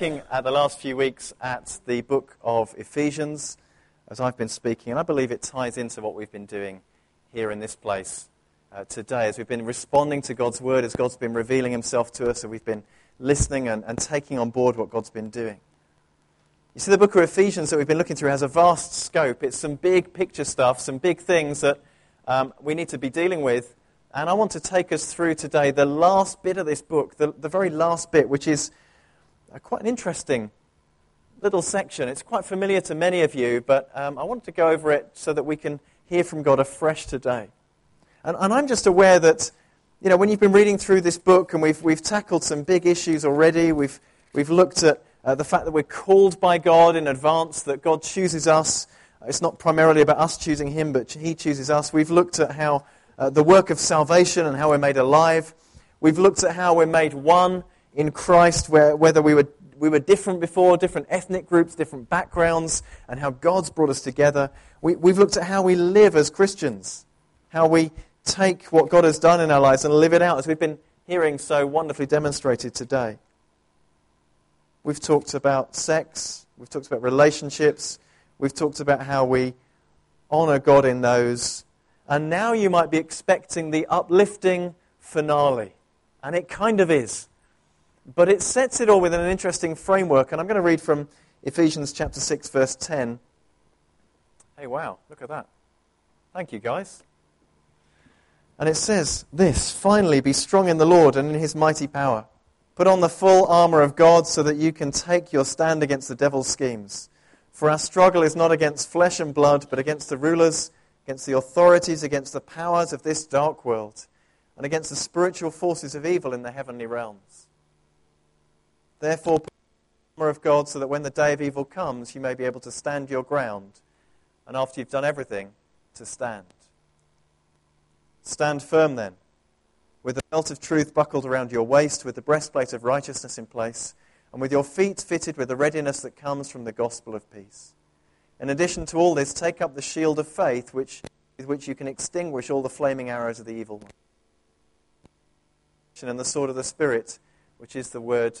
looking at the last few weeks at the book of Ephesians as I've been speaking, and I believe it ties into what we've been doing here in this place uh, today as we've been responding to God's word, as God's been revealing himself to us, and we've been listening and, and taking on board what God's been doing. You see, the book of Ephesians that we've been looking through has a vast scope. It's some big picture stuff, some big things that um, we need to be dealing with. And I want to take us through today the last bit of this book, the, the very last bit, which is quite an interesting little section. It's quite familiar to many of you, but um, I want to go over it so that we can hear from God afresh today. And, and, I'm just aware that, you know, when you've been reading through this book and we've, we've tackled some big issues already, we've, we've looked at uh, the fact that we're called by God in advance, that God chooses us. It's not primarily about us choosing Him, but He chooses us. We've looked at how uh, the work of salvation and how we're made alive. We've looked at how we're made one in Christ, where, whether we were, we were different before, different ethnic groups, different backgrounds, and how God's brought us together. We, we've looked at how we live as Christians, how we take what God has done in our lives and live it out, as we've been hearing so wonderfully demonstrated today. We've talked about sex, we've talked about relationships, we've talked about how we honor God in those. And now you might be expecting the uplifting finale. And it kind of is. But it sets it all within an interesting framework. And I'm going to read from Ephesians chapter 6, verse 10. Hey, wow, look at that. Thank you, guys. And it says this Finally, be strong in the Lord and in his mighty power. Put on the full armor of God so that you can take your stand against the devil's schemes. For our struggle is not against flesh and blood, but against the rulers, against the authorities, against the powers of this dark world, and against the spiritual forces of evil in the heavenly realms. Therefore, put the armor of God so that when the day of evil comes, you may be able to stand your ground, and after you've done everything, to stand. Stand firm then, with the belt of truth buckled around your waist, with the breastplate of righteousness in place, and with your feet fitted with the readiness that comes from the gospel of peace. In addition to all this, take up the shield of faith, which, with which you can extinguish all the flaming arrows of the evil one. And the sword of the Spirit, which is the word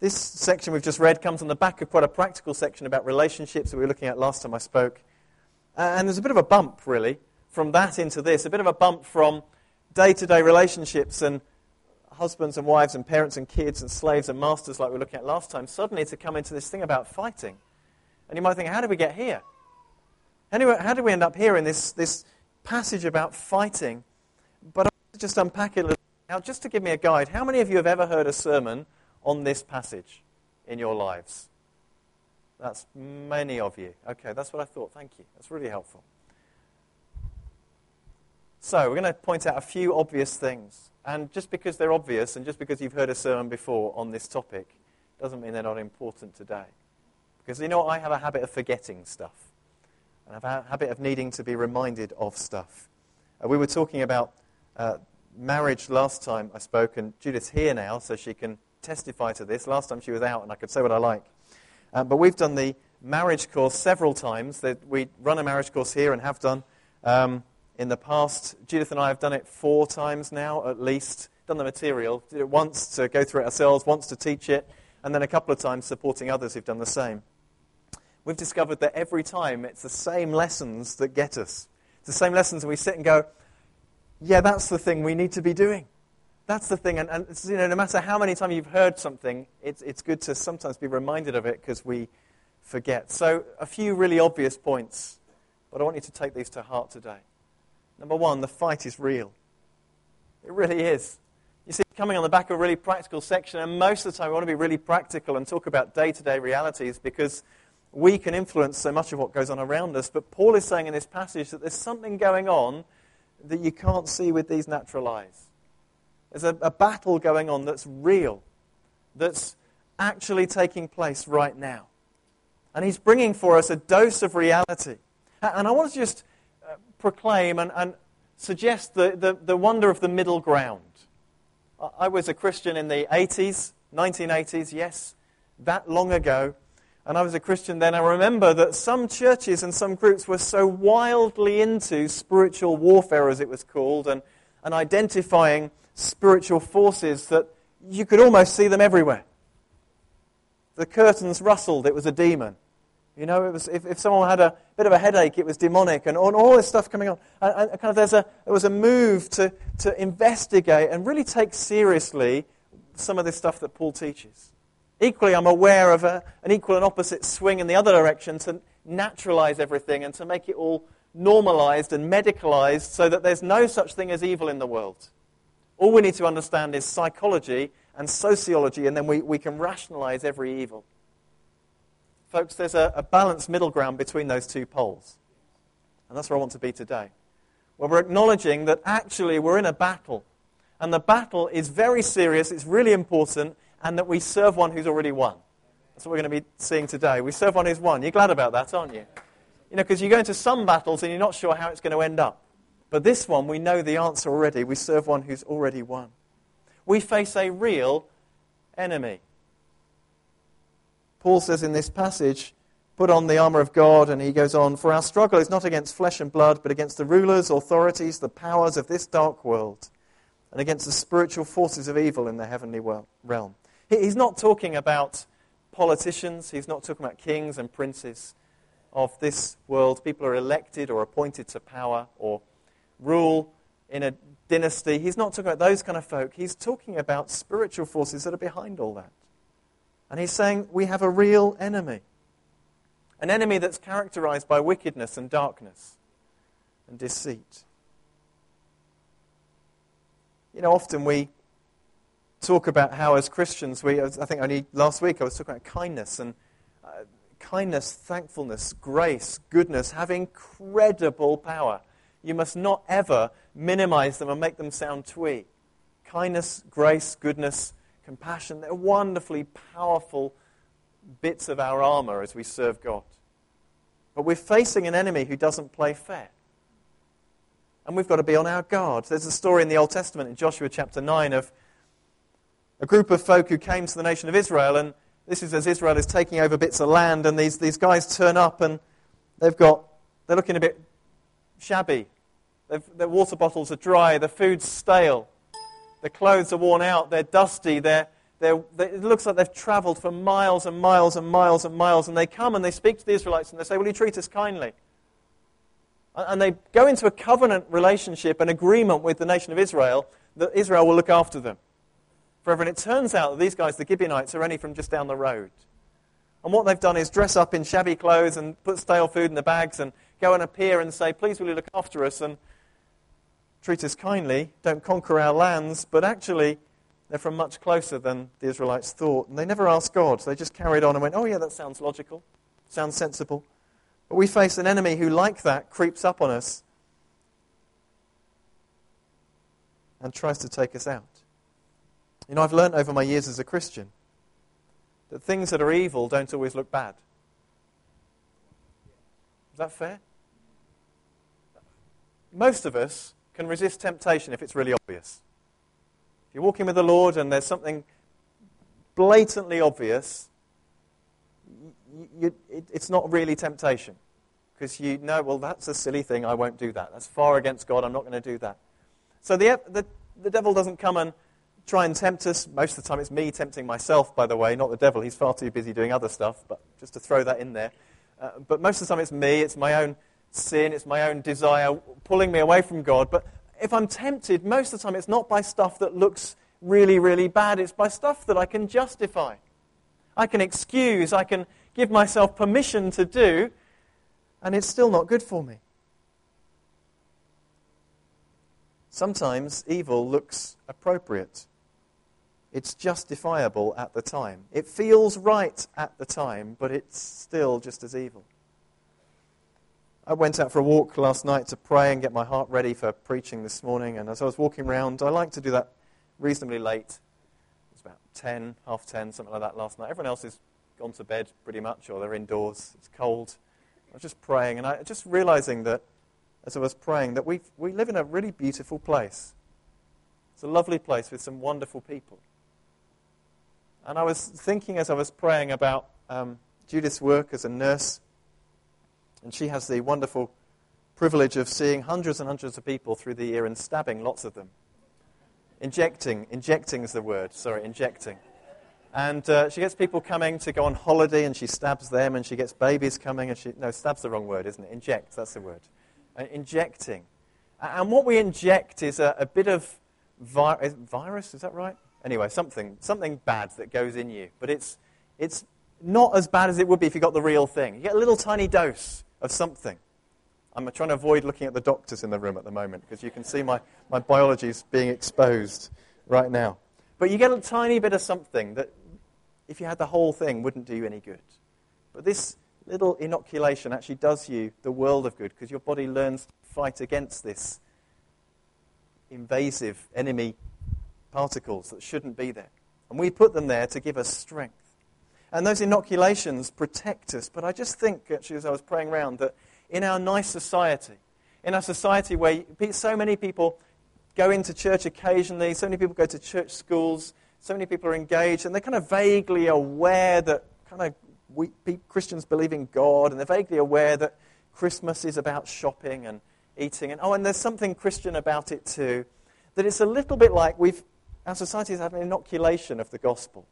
This section we've just read comes on the back of quite a practical section about relationships that we were looking at last time I spoke. Uh, and there's a bit of a bump, really, from that into this. A bit of a bump from day to day relationships and husbands and wives and parents and kids and slaves and masters, like we were looking at last time, suddenly to come into this thing about fighting. And you might think, how did we get here? How did we, how did we end up here in this, this passage about fighting? But I'll just unpack it a little. Now, just to give me a guide, how many of you have ever heard a sermon on this passage in your lives? That's many of you. Okay, that's what I thought. Thank you. That's really helpful. So, we're going to point out a few obvious things. And just because they're obvious and just because you've heard a sermon before on this topic doesn't mean they're not important today. Because you know, I have a habit of forgetting stuff. And I have a habit of needing to be reminded of stuff. Uh, we were talking about uh, marriage last time I spoke, and Judith's here now, so she can testify to this. Last time she was out, and I could say what I like. Um, but we've done the marriage course several times. That we run a marriage course here and have done um, in the past. Judith and I have done it four times now, at least. Done the material. Did it once to go through it ourselves, once to teach it, and then a couple of times supporting others who've done the same. We've discovered that every time it's the same lessons that get us. It's the same lessons, and we sit and go, yeah, that's the thing we need to be doing. That's the thing. And, and you know, no matter how many times you've heard something, it's, it's good to sometimes be reminded of it because we forget. So, a few really obvious points, but I want you to take these to heart today. Number one, the fight is real. It really is. You see, coming on the back of a really practical section, and most of the time we want to be really practical and talk about day to day realities because we can influence so much of what goes on around us. But Paul is saying in this passage that there's something going on that you can't see with these natural eyes. There's a, a battle going on that's real, that's actually taking place right now. And he's bringing for us a dose of reality. And I want to just uh, proclaim and, and suggest the, the, the, wonder of the middle ground. I was a Christian in the 80s, 1980s, yes, that long ago. And I was a Christian then. I remember that some churches and some groups were so wildly into spiritual warfare, as it was called, and, and identifying spiritual forces that you could almost see them everywhere. The curtains rustled, it was a demon. You know, it was, if, if someone had a bit of a headache, it was demonic, and, and all this stuff coming on. And, and kind of there's a, there was a move to, to investigate and really take seriously some of this stuff that Paul teaches. Equally, I'm aware of a, an equal and opposite swing in the other direction to naturalize everything and to make it all normalized and medicalized so that there's no such thing as evil in the world. All we need to understand is psychology and sociology, and then we, we can rationalize every evil. Folks, there's a, a balanced middle ground between those two poles. And that's where I want to be today. Where we're acknowledging that actually we're in a battle. And the battle is very serious, it's really important, and that we serve one who's already won. That's what we're going to be seeing today. We serve one who's won. You're glad about that, aren't you? You know, because you go into some battles and you're not sure how it's going to end up. But this one, we know the answer already. We serve one who's already won. We face a real enemy. Paul says in this passage, put on the armor of God, and he goes on, for our struggle is not against flesh and blood, but against the rulers, authorities, the powers of this dark world, and against the spiritual forces of evil in the heavenly realm. He's not talking about politicians, he's not talking about kings and princes of this world. People are elected or appointed to power or rule in a dynasty. He's not talking about those kind of folk. He's talking about spiritual forces that are behind all that. And he's saying we have a real enemy. An enemy that's characterized by wickedness and darkness and deceit. You know, often we talk about how, as Christians, we, I think only last week I was talking about kindness and uh, kindness, thankfulness, grace, goodness have incredible power. You must not ever minimize them and make them sound twee. Kindness, grace, goodness, compassion. They're wonderfully powerful bits of our armor as we serve God. But we're facing an enemy who doesn't play fair. And we've got to be on our guard. There's a story in the Old Testament in Joshua chapter 9 of a group of folk who came to the nation of Israel. And this is as Israel is taking over bits of land. And these, these guys turn up and they've got, they're looking a bit shabby. Their water bottles are dry. The food's stale. Their clothes are worn out, they're dusty, they're, they're, they, it looks like they've traveled for miles and miles and miles and miles, and they come and they speak to the Israelites and they say, Will you treat us kindly? And they go into a covenant relationship, an agreement with the nation of Israel, that Israel will look after them forever. And it turns out that these guys, the Gibeonites, are only from just down the road. And what they've done is dress up in shabby clothes and put stale food in the bags and go and appear and say, Please, will you look after us? And treat us kindly, don't conquer our lands, but actually they're from much closer than the Israelites thought. And they never asked God. They just carried on and went, oh, yeah, that sounds logical, sounds sensible. But we face an enemy who, like that, creeps up on us and tries to take us out. You know, I've learned over my years as a Christian that things that are evil don't always look bad. Is that fair? Most of us can resist temptation if it's really obvious. If you're walking with the Lord and there's something blatantly obvious, you, it, it's not really temptation. Because you know, well, that's a silly thing, I won't do that. That's far against God, I'm not going to do that. So the, the, the devil doesn't come and try and tempt us. Most of the time, it's me tempting myself, by the way, not the devil. He's far too busy doing other stuff, but just to throw that in there. Uh, but most of the time, it's me, it's my own sin, it's my own desire pulling me away from God. But if I'm tempted, most of the time it's not by stuff that looks really, really bad, it's by stuff that I can justify. I can excuse, I can give myself permission to do, and it's still not good for me. Sometimes evil looks appropriate. It's justifiable at the time. It feels right at the time, but it's still just as evil. I went out for a walk last night to pray and get my heart ready for preaching this morning. And as I was walking around, I like to do that reasonably late. It's about 10, half 10, something like that last night. Everyone else has gone to bed pretty much, or they're indoors. It's cold. I was just praying, and I just realizing that as I was praying that we we live in a really beautiful place. It's a lovely place with some wonderful people. And I was thinking as I was praying about um, Judith's work as a nurse, and she has the wonderful privilege of seeing hundreds and hundreds of people through the year and stabbing lots of them. Injecting, injecting is the word, sorry, injecting. And uh, she gets people coming to go on holiday and she stabs them, and she gets babies coming and she, no, stab's the wrong word, isn't it? Inject, that's the word. Uh, injecting. And what we inject is a, a bit of vi- virus, is that right? Anyway, something, something bad that goes in you. But it's, it's not as bad as it would be if you got the real thing. You get a little tiny dose of something. I'm trying to avoid looking at the doctors in the room at the moment because you can see my, my biology is being exposed right now. But you get a tiny bit of something that, if you had the whole thing, wouldn't do you any good. But this little inoculation actually does you the world of good because your body learns to fight against this invasive enemy particles that shouldn't be there. And we put them there to give us strength. And those inoculations protect us. But I just think, actually, as I was praying around, that in our nice society, in our society where so many people go into church occasionally, so many people go to church schools, so many people are engaged, and they're kind of vaguely aware that kind of we, Christians believe in God, and they're vaguely aware that Christmas is about shopping and eating. And oh, and there's something Christian about it too. That it's a little bit like we've, our society has had an inoculation of the gospel.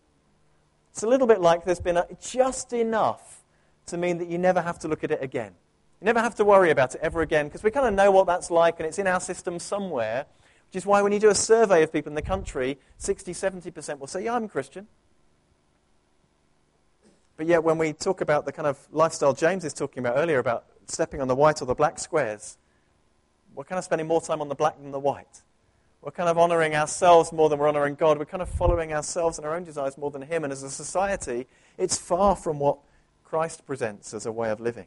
It's a little bit like there's been a, just enough to mean that you never have to look at it again. You never have to worry about it ever again because we kind of know what that's like and it's in our system somewhere, which is why when you do a survey of people in the country, 60, 70% will say, Yeah, I'm Christian. But yet, when we talk about the kind of lifestyle James is talking about earlier, about stepping on the white or the black squares, we're kind of spending more time on the black than the white. We're kind of honoring ourselves more than we're honoring God. We're kind of following ourselves and our own desires more than Him. And as a society, it's far from what Christ presents as a way of living.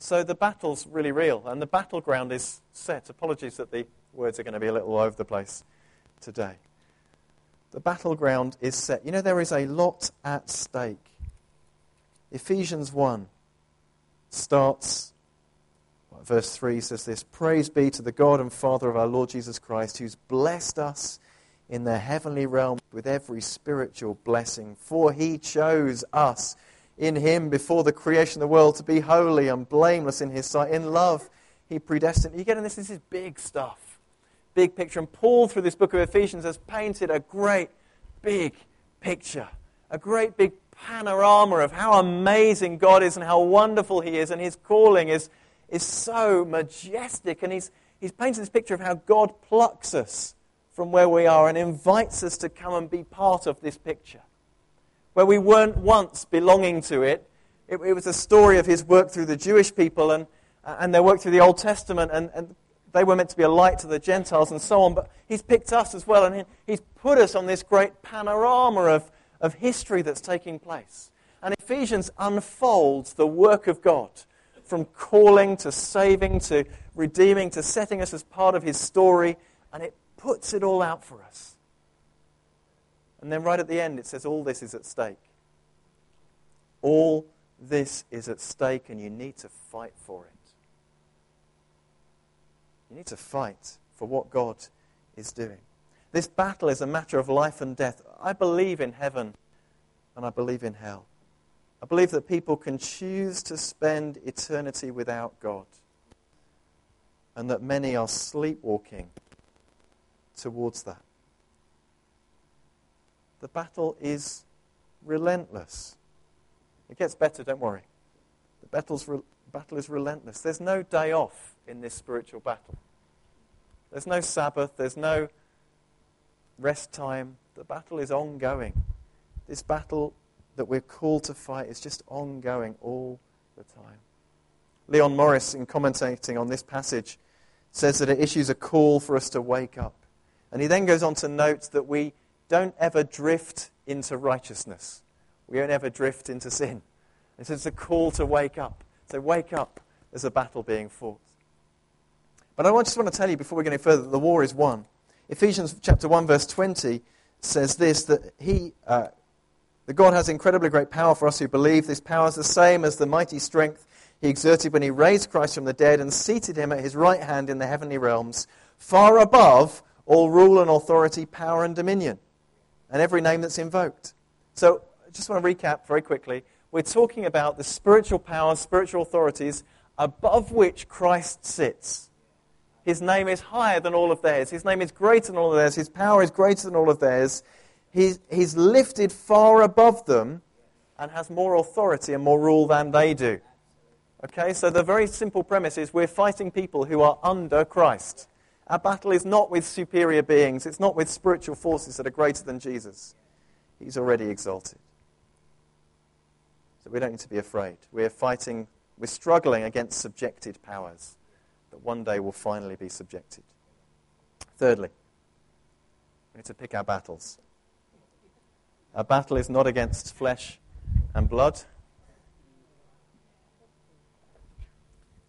So the battle's really real, and the battleground is set. Apologies that the words are going to be a little all over the place today. The battleground is set. You know, there is a lot at stake. Ephesians 1 starts, verse 3 says this Praise be to the God and Father of our Lord Jesus Christ, who's blessed us in the heavenly realm with every spiritual blessing. For he chose us in him before the creation of the world to be holy and blameless in his sight. In love, he predestined. You get this? This is big stuff big picture. And Paul, through this book of Ephesians, has painted a great big picture, a great big panorama of how amazing God is and how wonderful He is. And His calling is, is so majestic. And he's, he's painted this picture of how God plucks us from where we are and invites us to come and be part of this picture. Where we weren't once belonging to it, it, it was a story of His work through the Jewish people and, uh, and their work through the Old Testament. And, and they were meant to be a light to the Gentiles and so on, but he's picked us as well, and he's put us on this great panorama of, of history that's taking place. And Ephesians unfolds the work of God from calling to saving to redeeming to setting us as part of his story, and it puts it all out for us. And then right at the end, it says, All this is at stake. All this is at stake, and you need to fight for it. You need to fight for what God is doing. This battle is a matter of life and death. I believe in heaven and I believe in hell. I believe that people can choose to spend eternity without God and that many are sleepwalking towards that. The battle is relentless. It gets better, don't worry. The battle's re- battle is relentless. There's no day off in this spiritual battle. There's no Sabbath, there's no rest time. The battle is ongoing. This battle that we're called to fight is just ongoing all the time. Leon Morris, in commentating on this passage, says that it issues a call for us to wake up. And he then goes on to note that we don't ever drift into righteousness. We don't ever drift into sin. He says it's a call to wake up. So wake up. There's a battle being fought. But I just want to tell you before we go any further that the war is won. Ephesians chapter 1, verse 20 says this that he, uh, that God has incredibly great power for us who believe. This power is the same as the mighty strength he exerted when he raised Christ from the dead and seated him at his right hand in the heavenly realms, far above all rule and authority, power and dominion, and every name that's invoked. So, I just want to recap very quickly. We're talking about the spiritual powers, spiritual authorities above which Christ sits. His name is higher than all of theirs. His name is greater than all of theirs. His power is greater than all of theirs. He's, he's lifted far above them and has more authority and more rule than they do. Okay, so the very simple premise is we're fighting people who are under Christ. Our battle is not with superior beings, it's not with spiritual forces that are greater than Jesus. He's already exalted. So we don't need to be afraid. We're fighting, we're struggling against subjected powers that one day will finally be subjected. Thirdly, we need to pick our battles. Our battle is not against flesh and blood.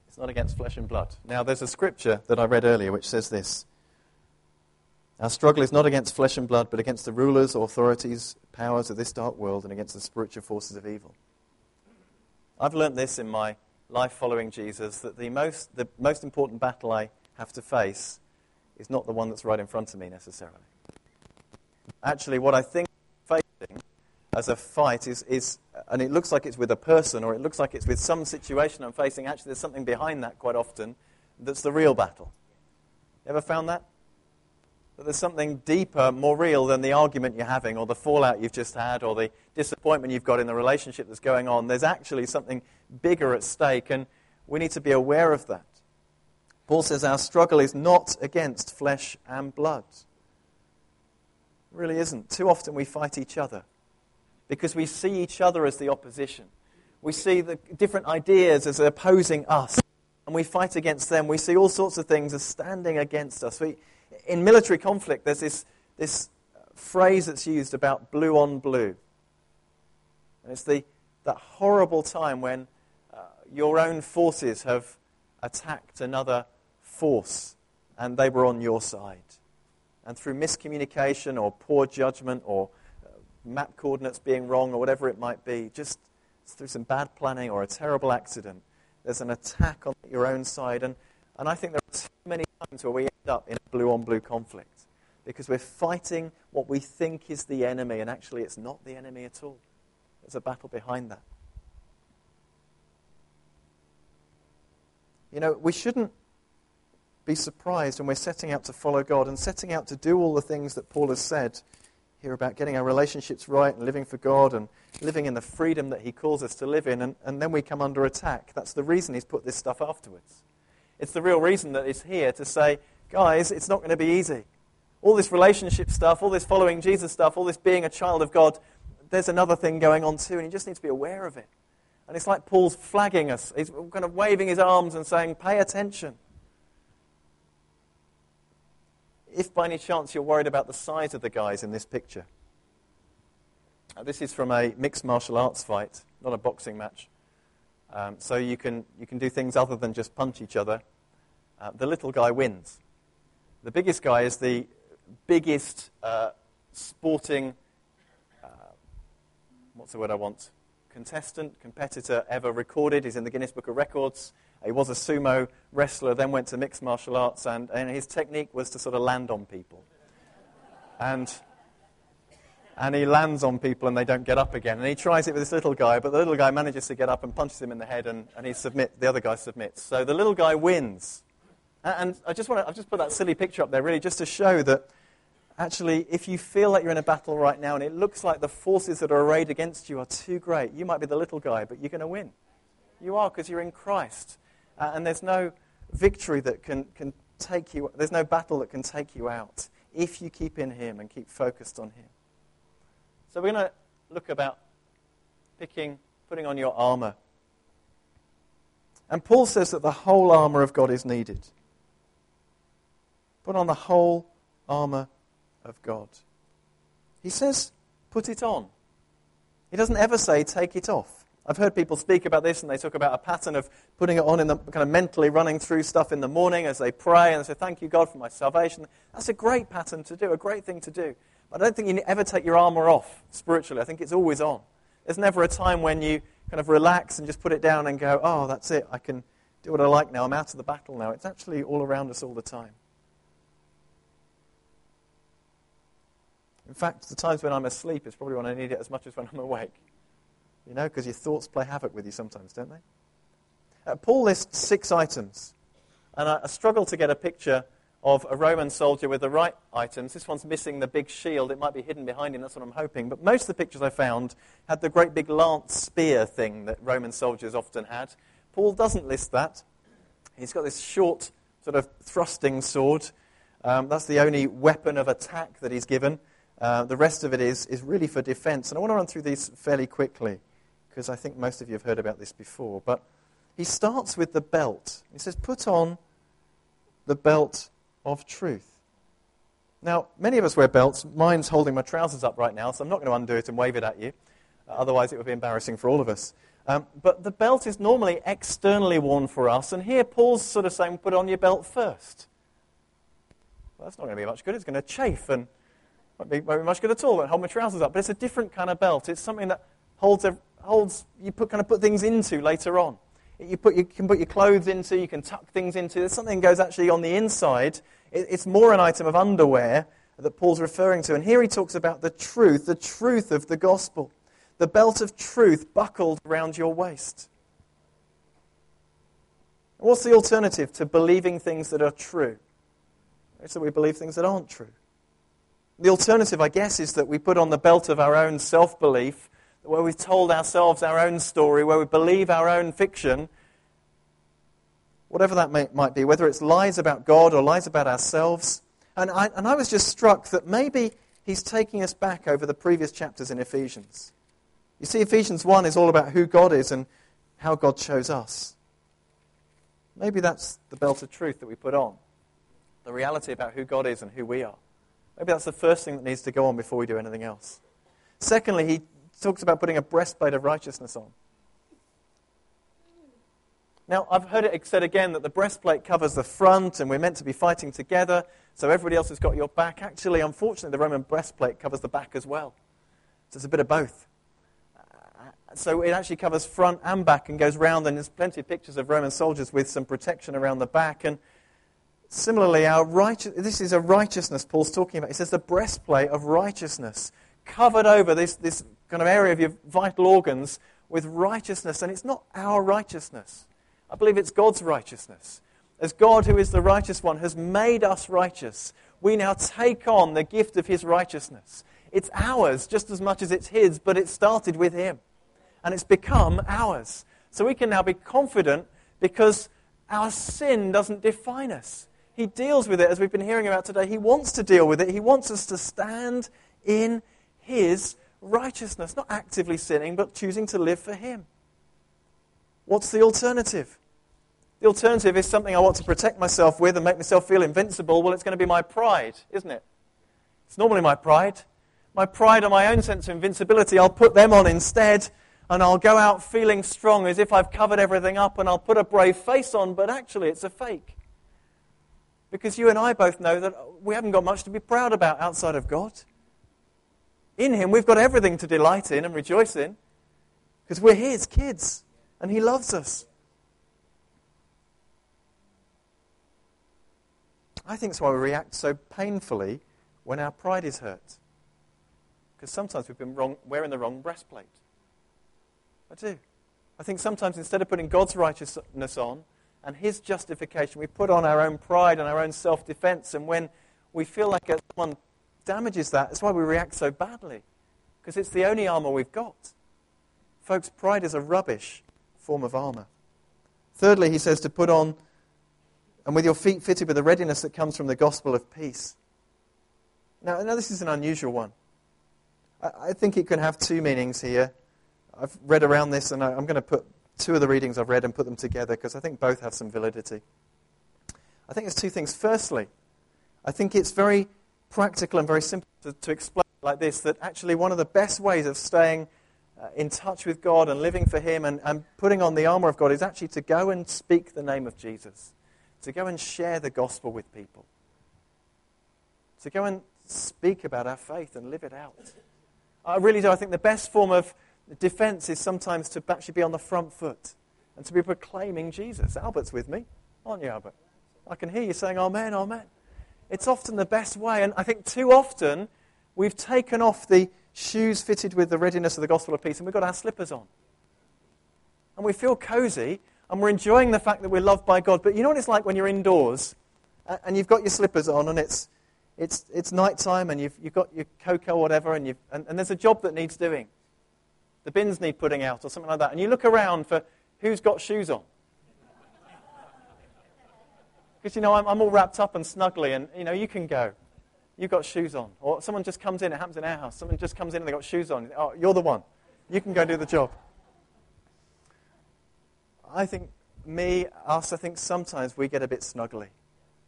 It's not against flesh and blood. Now, there's a scripture that I read earlier which says this Our struggle is not against flesh and blood, but against the rulers, authorities, powers of this dark world, and against the spiritual forces of evil. I've learnt this in my life following Jesus that the most, the most important battle I have to face is not the one that's right in front of me necessarily. Actually, what I think facing as a fight is, is, and it looks like it's with a person or it looks like it's with some situation I'm facing, actually, there's something behind that quite often that's the real battle. You ever found that? That there's something deeper, more real than the argument you're having or the fallout you've just had or the disappointment you've got in the relationship that's going on. There's actually something bigger at stake, and we need to be aware of that. Paul says our struggle is not against flesh and blood. Really isn't. Too often we fight each other because we see each other as the opposition. We see the different ideas as opposing us, and we fight against them. We see all sorts of things as standing against us. We, in military conflict, there's this, this phrase that's used about blue on blue. And it's the, that horrible time when uh, your own forces have attacked another force and they were on your side. And through miscommunication or poor judgment or uh, map coordinates being wrong or whatever it might be, just through some bad planning or a terrible accident, there's an attack on your own side. And, and I think there are too many times where we end up in a blue on blue conflict because we're fighting what we think is the enemy, and actually it's not the enemy at all. There's a battle behind that. You know, we shouldn't be surprised when we're setting out to follow God and setting out to do all the things that Paul has said here about getting our relationships right and living for God and living in the freedom that he calls us to live in, and, and then we come under attack. That's the reason he's put this stuff afterwards. It's the real reason that he's here to say, guys, it's not going to be easy. All this relationship stuff, all this following Jesus stuff, all this being a child of God, there's another thing going on too, and you just need to be aware of it. And it's like Paul's flagging us. He's kind of waving his arms and saying, pay attention. If by any chance you're worried about the size of the guys in this picture, uh, this is from a mixed martial arts fight, not a boxing match. Um, so you can, you can do things other than just punch each other. Uh, the little guy wins. The biggest guy is the biggest uh, sporting, uh, what's the word I want? Contestant, competitor ever recorded. He's in the Guinness Book of Records. He was a sumo wrestler, then went to mixed martial arts, and, and his technique was to sort of land on people. And, and he lands on people and they don't get up again. And he tries it with this little guy, but the little guy manages to get up and punches him in the head, and, and he submit, the other guy submits. So the little guy wins. And I just want to, I've just put that silly picture up there, really, just to show that actually, if you feel like you're in a battle right now and it looks like the forces that are arrayed against you are too great, you might be the little guy, but you're going to win. You are because you're in Christ. Uh, and there's no victory that can, can take you, there's no battle that can take you out if you keep in Him and keep focused on Him. So we're going to look about picking, putting on your armor. And Paul says that the whole armor of God is needed. Put on the whole armor of God. He says, put it on. He doesn't ever say, take it off. I've heard people speak about this and they talk about a pattern of putting it on in the kind of mentally running through stuff in the morning as they pray and they say, Thank you, God, for my salvation. That's a great pattern to do, a great thing to do. But I don't think you ever take your armor off spiritually. I think it's always on. There's never a time when you kind of relax and just put it down and go, Oh, that's it. I can do what I like now. I'm out of the battle now. It's actually all around us all the time. In fact, the times when I'm asleep is probably when I need it as much as when I'm awake. You know, because your thoughts play havoc with you sometimes, don't they? Uh, Paul lists six items. And I, I struggle to get a picture of a Roman soldier with the right items. This one's missing the big shield. It might be hidden behind him. That's what I'm hoping. But most of the pictures I found had the great big lance spear thing that Roman soldiers often had. Paul doesn't list that. He's got this short, sort of thrusting sword. Um, that's the only weapon of attack that he's given. Uh, the rest of it is, is really for defense. And I want to run through these fairly quickly because I think most of you have heard about this before. But he starts with the belt. He says, Put on the belt of truth. Now, many of us wear belts. Mine's holding my trousers up right now, so I'm not going to undo it and wave it at you. Uh, otherwise, it would be embarrassing for all of us. Um, but the belt is normally externally worn for us, and here Paul's sort of saying, put on your belt first. Well, that's not going to be much good. It's going to chafe and won't be, won't be much good at all. Won't hold my trousers up. But it's a different kind of belt. It's something that holds, holds you put, kind of put things into later on. You, put, you can put your clothes into, you can tuck things into. There's something goes actually on the inside. It, it's more an item of underwear that Paul's referring to. And here he talks about the truth, the truth of the gospel. The belt of truth buckled around your waist. What's the alternative to believing things that are true? It's that we believe things that aren't true. The alternative, I guess, is that we put on the belt of our own self belief, where we've told ourselves our own story, where we believe our own fiction, whatever that may, might be, whether it's lies about God or lies about ourselves. And I, and I was just struck that maybe he's taking us back over the previous chapters in Ephesians. You see, Ephesians 1 is all about who God is and how God chose us. Maybe that's the belt of truth that we put on the reality about who God is and who we are. Maybe that's the first thing that needs to go on before we do anything else. Secondly, he talks about putting a breastplate of righteousness on. Now, I've heard it said again that the breastplate covers the front and we're meant to be fighting together, so everybody else has got your back. Actually, unfortunately, the Roman breastplate covers the back as well. So it's a bit of both. Uh, so it actually covers front and back and goes round, and there's plenty of pictures of Roman soldiers with some protection around the back. And Similarly, our righteous, this is a righteousness Paul's talking about. He says the breastplate of righteousness, covered over this, this kind of area of your vital organs with righteousness. And it's not our righteousness. I believe it's God's righteousness. As God, who is the righteous one, has made us righteous, we now take on the gift of his righteousness. It's ours just as much as it's his, but it started with him. And it's become ours. So we can now be confident because our sin doesn't define us. He deals with it, as we've been hearing about today. He wants to deal with it. He wants us to stand in His righteousness, not actively sinning, but choosing to live for Him. What's the alternative? The alternative is something I want to protect myself with and make myself feel invincible. Well, it's going to be my pride, isn't it? It's normally my pride. My pride and my own sense of invincibility, I'll put them on instead, and I'll go out feeling strong as if I've covered everything up, and I'll put a brave face on, but actually it's a fake. Because you and I both know that we haven't got much to be proud about outside of God. In Him, we've got everything to delight in and rejoice in because we're His kids and He loves us. I think that's why we react so painfully when our pride is hurt. Because sometimes we've been wrong, wearing the wrong breastplate. I do. I think sometimes instead of putting God's righteousness on, and his justification. We put on our own pride and our own self defense, and when we feel like someone damages that, that's why we react so badly, because it's the only armor we've got. Folks, pride is a rubbish form of armor. Thirdly, he says to put on, and with your feet fitted with the readiness that comes from the gospel of peace. Now, now this is an unusual one. I, I think it can have two meanings here. I've read around this, and I, I'm going to put two of the readings I've read and put them together because I think both have some validity. I think there's two things. Firstly, I think it's very practical and very simple to, to explain like this that actually one of the best ways of staying uh, in touch with God and living for Him and, and putting on the armor of God is actually to go and speak the name of Jesus, to go and share the gospel with people, to go and speak about our faith and live it out. I really do. I think the best form of defense is sometimes to actually be on the front foot and to be proclaiming Jesus. Albert's with me, aren't you, Albert? I can hear you saying, Amen, Amen. It's often the best way. And I think too often we've taken off the shoes fitted with the readiness of the gospel of peace and we've got our slippers on. And we feel cozy and we're enjoying the fact that we're loved by God. But you know what it's like when you're indoors and you've got your slippers on and it's, it's, it's night time and you've, you've got your cocoa or whatever and, you've, and, and there's a job that needs doing. The bins need putting out or something like that. And you look around for who's got shoes on. Because, you know, I'm, I'm all wrapped up and snuggly, and, you know, you can go. You've got shoes on. Or someone just comes in, it happens in our house. Someone just comes in and they've got shoes on. Oh, you're the one. You can go do the job. I think, me, us, I think sometimes we get a bit snuggly.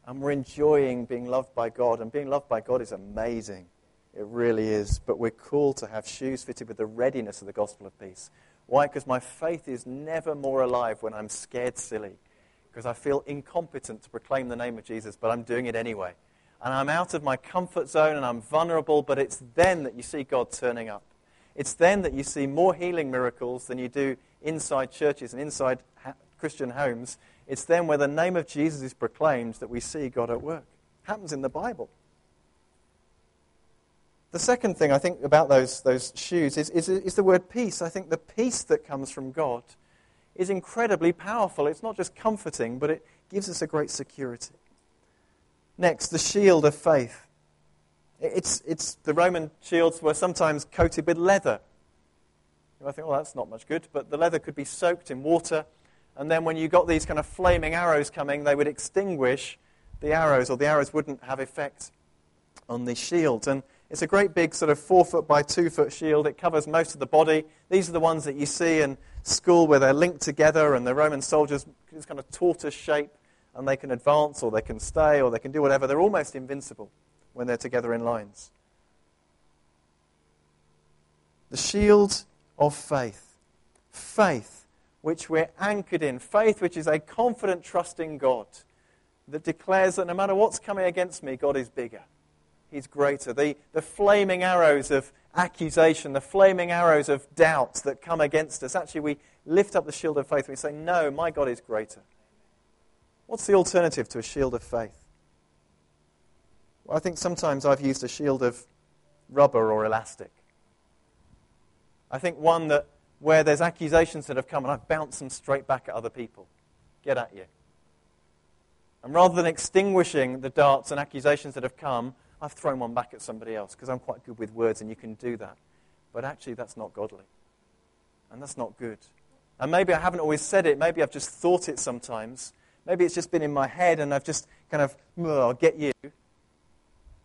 And we're enjoying being loved by God. And being loved by God is amazing. It really is. But we're called to have shoes fitted with the readiness of the gospel of peace. Why? Because my faith is never more alive when I'm scared silly because I feel incompetent to proclaim the name of Jesus, but I'm doing it anyway. And I'm out of my comfort zone and I'm vulnerable, but it's then that you see God turning up. It's then that you see more healing miracles than you do inside churches and inside ha- Christian homes. It's then where the name of Jesus is proclaimed that we see God at work. It happens in the Bible. The second thing I think about those, those shoes is, is, is the word peace. I think the peace that comes from God is incredibly powerful. It's not just comforting, but it gives us a great security. Next, the shield of faith. It's, it's, the Roman shields were sometimes coated with leather. You might think, well, that's not much good, but the leather could be soaked in water, and then when you got these kind of flaming arrows coming, they would extinguish the arrows, or the arrows wouldn't have effect on the shield. And it's a great big sort of four foot by two foot shield. It covers most of the body. These are the ones that you see in school where they're linked together and the Roman soldiers, this kind of tortoise shape, and they can advance or they can stay or they can do whatever. They're almost invincible when they're together in lines. The shield of faith. Faith which we're anchored in. Faith which is a confident trust in God that declares that no matter what's coming against me, God is bigger. He's greater. The, the flaming arrows of accusation, the flaming arrows of doubt that come against us, actually, we lift up the shield of faith and we say, No, my God is greater. What's the alternative to a shield of faith? Well, I think sometimes I've used a shield of rubber or elastic. I think one that where there's accusations that have come and I've bounced them straight back at other people. Get at you. And rather than extinguishing the darts and accusations that have come, I've thrown one back at somebody else because I'm quite good with words and you can do that. But actually, that's not godly. And that's not good. And maybe I haven't always said it. Maybe I've just thought it sometimes. Maybe it's just been in my head and I've just kind of, I'll get you.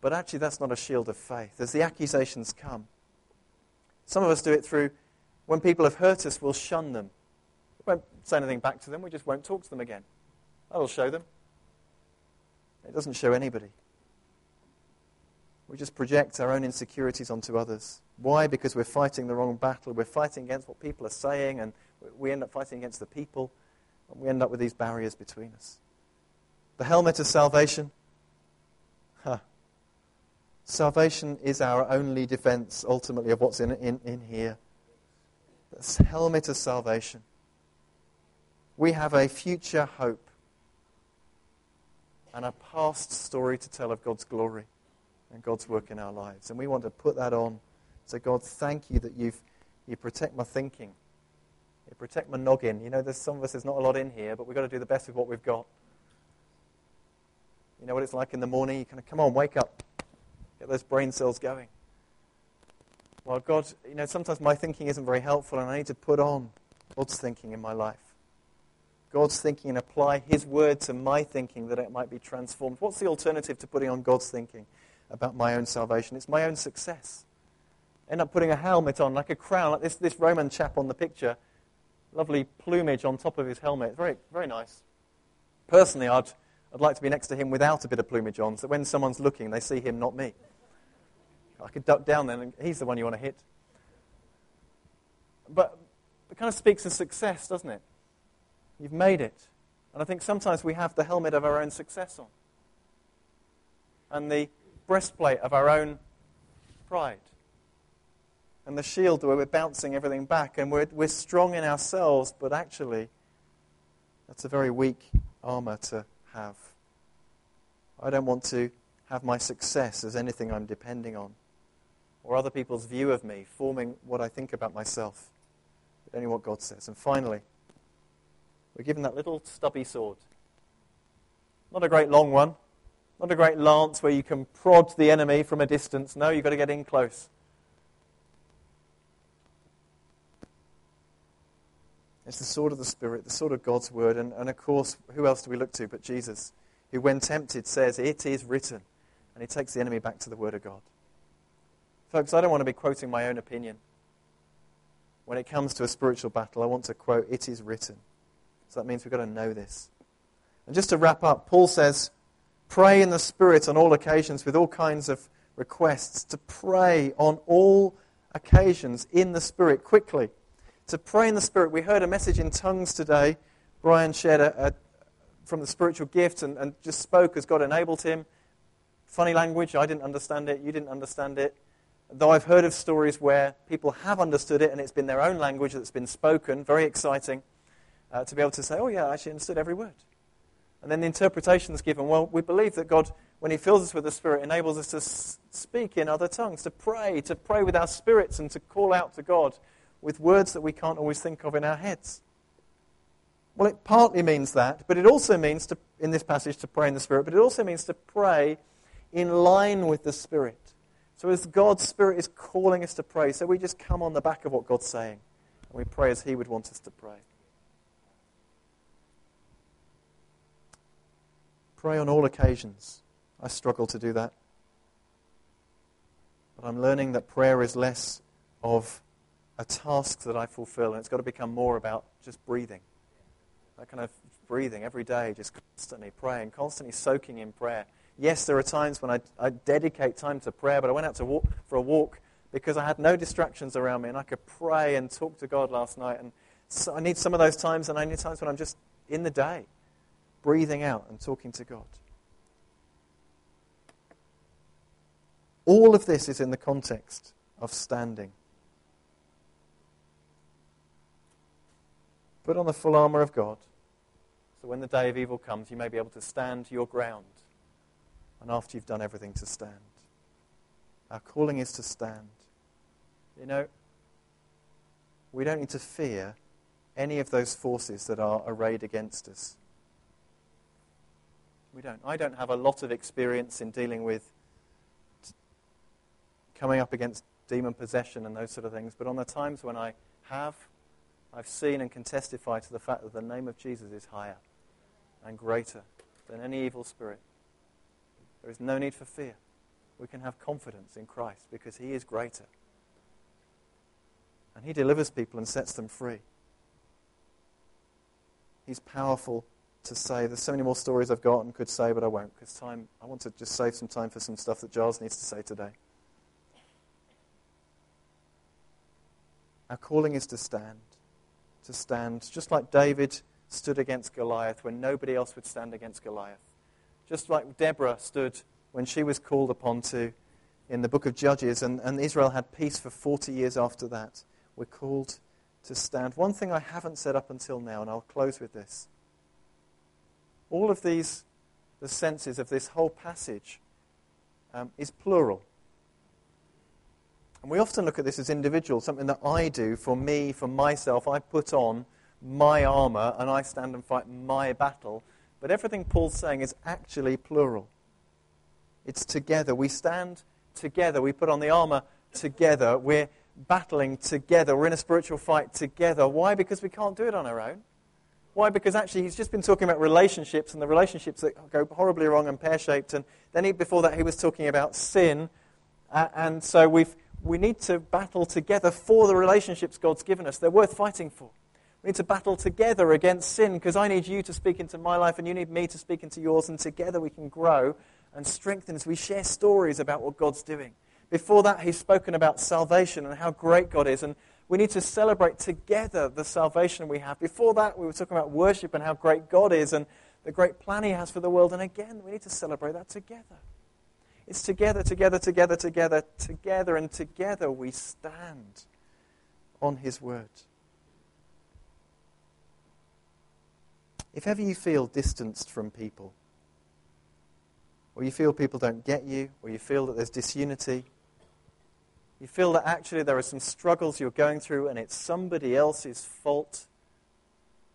But actually, that's not a shield of faith. As the accusations come, some of us do it through when people have hurt us, we'll shun them. We won't say anything back to them, we just won't talk to them again. That'll show them. It doesn't show anybody. We just project our own insecurities onto others. Why? Because we're fighting the wrong battle. We're fighting against what people are saying, and we end up fighting against the people, and we end up with these barriers between us. The helmet of salvation. Huh. Salvation is our only defense, ultimately, of what's in, in, in here. The helmet of salvation. We have a future hope and a past story to tell of God's glory and God's work in our lives. And we want to put that on. So, God, thank you that you've, you protect my thinking. You protect my noggin. You know, there's some of us, there's not a lot in here, but we've got to do the best with what we've got. You know what it's like in the morning? You kind of, come on, wake up. Get those brain cells going. Well, God, you know, sometimes my thinking isn't very helpful, and I need to put on God's thinking in my life. God's thinking and apply His word to my thinking that it might be transformed. What's the alternative to putting on God's thinking? About my own salvation. It's my own success. End up putting a helmet on, like a crown, like this, this Roman chap on the picture. Lovely plumage on top of his helmet. Very, very nice. Personally, I'd, I'd like to be next to him without a bit of plumage on, so when someone's looking, they see him, not me. I could duck down then, and he's the one you want to hit. but it kind of speaks of success, doesn't it? You've made it. And I think sometimes we have the helmet of our own success on and the breastplate of our own pride and the shield where we're bouncing everything back and we're, we're strong in ourselves, but actually, that's a very weak armor to have. I don't want to have my success as anything I'm depending on or other people's view of me forming what I think about myself, but only what God says. And finally, we're given that little stubby sword. Not a great long one, not a great lance where you can prod the enemy from a distance. No, you've got to get in close. It's the sword of the Spirit, the sword of God's word. And, and of course, who else do we look to but Jesus, who, when tempted, says, It is written. And he takes the enemy back to the word of God. Folks, I don't want to be quoting my own opinion. When it comes to a spiritual battle, I want to quote, It is written. So that means we've got to know this. And just to wrap up, Paul says, Pray in the Spirit on all occasions with all kinds of requests. To pray on all occasions in the Spirit quickly to pray in the Spirit. We heard a message in tongues today. Brian shared a, a, from the spiritual gift and, and just spoke as God enabled him. Funny language, I didn't understand it, you didn't understand it. Though I've heard of stories where people have understood it and it's been their own language that's been spoken, very exciting uh, to be able to say, oh, yeah, I actually understood every word. And then the interpretation is given. Well, we believe that God, when He fills us with the Spirit, enables us to speak in other tongues, to pray, to pray with our spirits, and to call out to God with words that we can't always think of in our heads. Well, it partly means that, but it also means, to, in this passage, to pray in the Spirit, but it also means to pray in line with the Spirit. So as God's Spirit is calling us to pray, so we just come on the back of what God's saying, and we pray as He would want us to pray. Pray on all occasions. I struggle to do that. But I'm learning that prayer is less of a task that I fulfill, and it's got to become more about just breathing. That kind of breathing every day, just constantly praying, constantly soaking in prayer. Yes, there are times when I, I dedicate time to prayer, but I went out to walk for a walk because I had no distractions around me, and I could pray and talk to God last night. And so I need some of those times, and I need times when I'm just in the day, breathing out and talking to God. All of this is in the context of standing. Put on the full armour of God, so when the day of evil comes, you may be able to stand your ground. And after you've done everything, to stand. Our calling is to stand. You know, we don't need to fear any of those forces that are arrayed against us. We don't. I don't have a lot of experience in dealing with coming up against demon possession and those sort of things, but on the times when I have, I've seen and can testify to the fact that the name of Jesus is higher and greater than any evil spirit. There is no need for fear. We can have confidence in Christ because he is greater. And he delivers people and sets them free. He's powerful to say. There's so many more stories I've got and could say, but I won't because time. I want to just save some time for some stuff that Giles needs to say today. Our calling is to stand to stand, just like David stood against Goliath when nobody else would stand against Goliath. Just like Deborah stood when she was called upon to in the book of Judges, and, and Israel had peace for 40 years after that. We're called to stand. One thing I haven't said up until now, and I'll close with this. All of these, the senses of this whole passage, um, is plural. And we often look at this as individual, something that I do for me, for myself. I put on my armor and I stand and fight my battle. But everything Paul's saying is actually plural. It's together. We stand together. We put on the armor together. We're battling together. We're in a spiritual fight together. Why? Because we can't do it on our own. Why? Because actually, he's just been talking about relationships and the relationships that go horribly wrong and pear shaped. And then he, before that, he was talking about sin. Uh, and so we've we need to battle together for the relationships God's given us. They're worth fighting for. We need to battle together against sin because I need you to speak into my life and you need me to speak into yours, and together we can grow and strengthen as we share stories about what God's doing. Before that, he's spoken about salvation and how great God is. And We need to celebrate together the salvation we have. Before that, we were talking about worship and how great God is and the great plan He has for the world. And again, we need to celebrate that together. It's together, together, together, together, together, and together we stand on His word. If ever you feel distanced from people, or you feel people don't get you, or you feel that there's disunity, you feel that actually there are some struggles you're going through and it's somebody else's fault,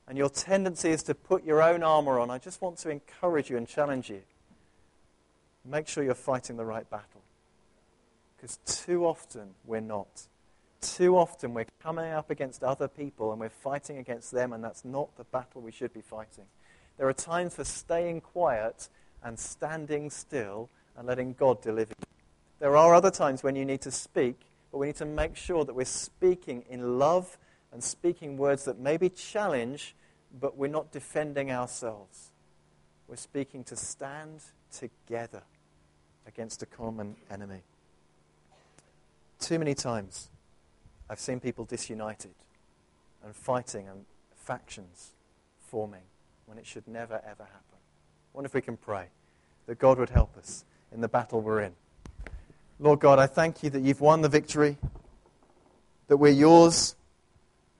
and your tendency is to put your own armor on, I just want to encourage you and challenge you. Make sure you're fighting the right battle. Because too often we're not. Too often we're coming up against other people and we're fighting against them, and that's not the battle we should be fighting. There are times for staying quiet and standing still and letting God deliver you. There are other times when you need to speak, but we need to make sure that we're speaking in love and speaking words that maybe challenge, but we're not defending ourselves. We're speaking to stand together against a common enemy. Too many times I've seen people disunited and fighting and factions forming when it should never, ever happen. I wonder if we can pray that God would help us in the battle we're in. Lord God, I thank you that you've won the victory, that we're yours,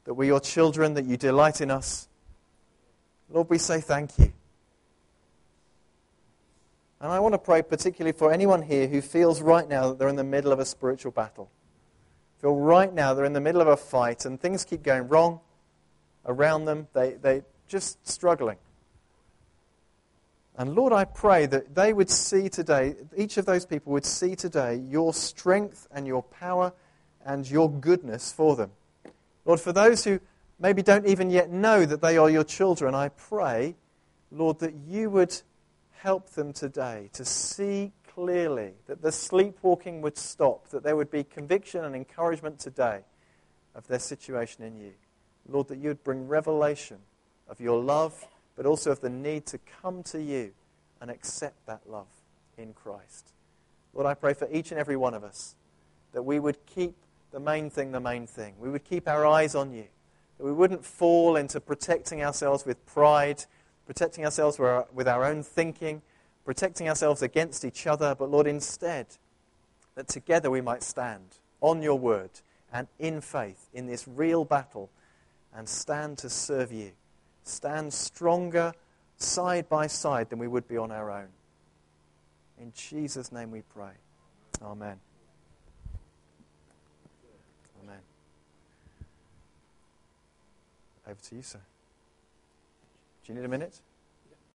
that we're your children, that you delight in us. Lord, we say thank you. And I want to pray particularly for anyone here who feels right now that they're in the middle of a spiritual battle feel right now they're in the middle of a fight and things keep going wrong around them. They, they're just struggling. And Lord, I pray that they would see today, each of those people would see today your strength and your power and your goodness for them. Lord, for those who maybe don't even yet know that they are your children, I pray, Lord, that you would help them today to see clearly, that the sleepwalking would stop, that there would be conviction and encouragement today of their situation in you. Lord, that you would bring revelation of your love, but also of the need to come to you and accept that love in Christ. Lord, I pray for each and every one of us that we would keep the main thing the main thing. We would keep our eyes on you. That we wouldn't fall into protecting ourselves with pride, protecting ourselves with our own thinking, protecting ourselves against each other, but Lord, instead, that together we might stand on your word and in faith in this real battle and stand to serve you. Stand stronger side by side than we would be on our own. In Jesus' name we pray. Amen. Amen. Over to you, sir. Do you need a minute?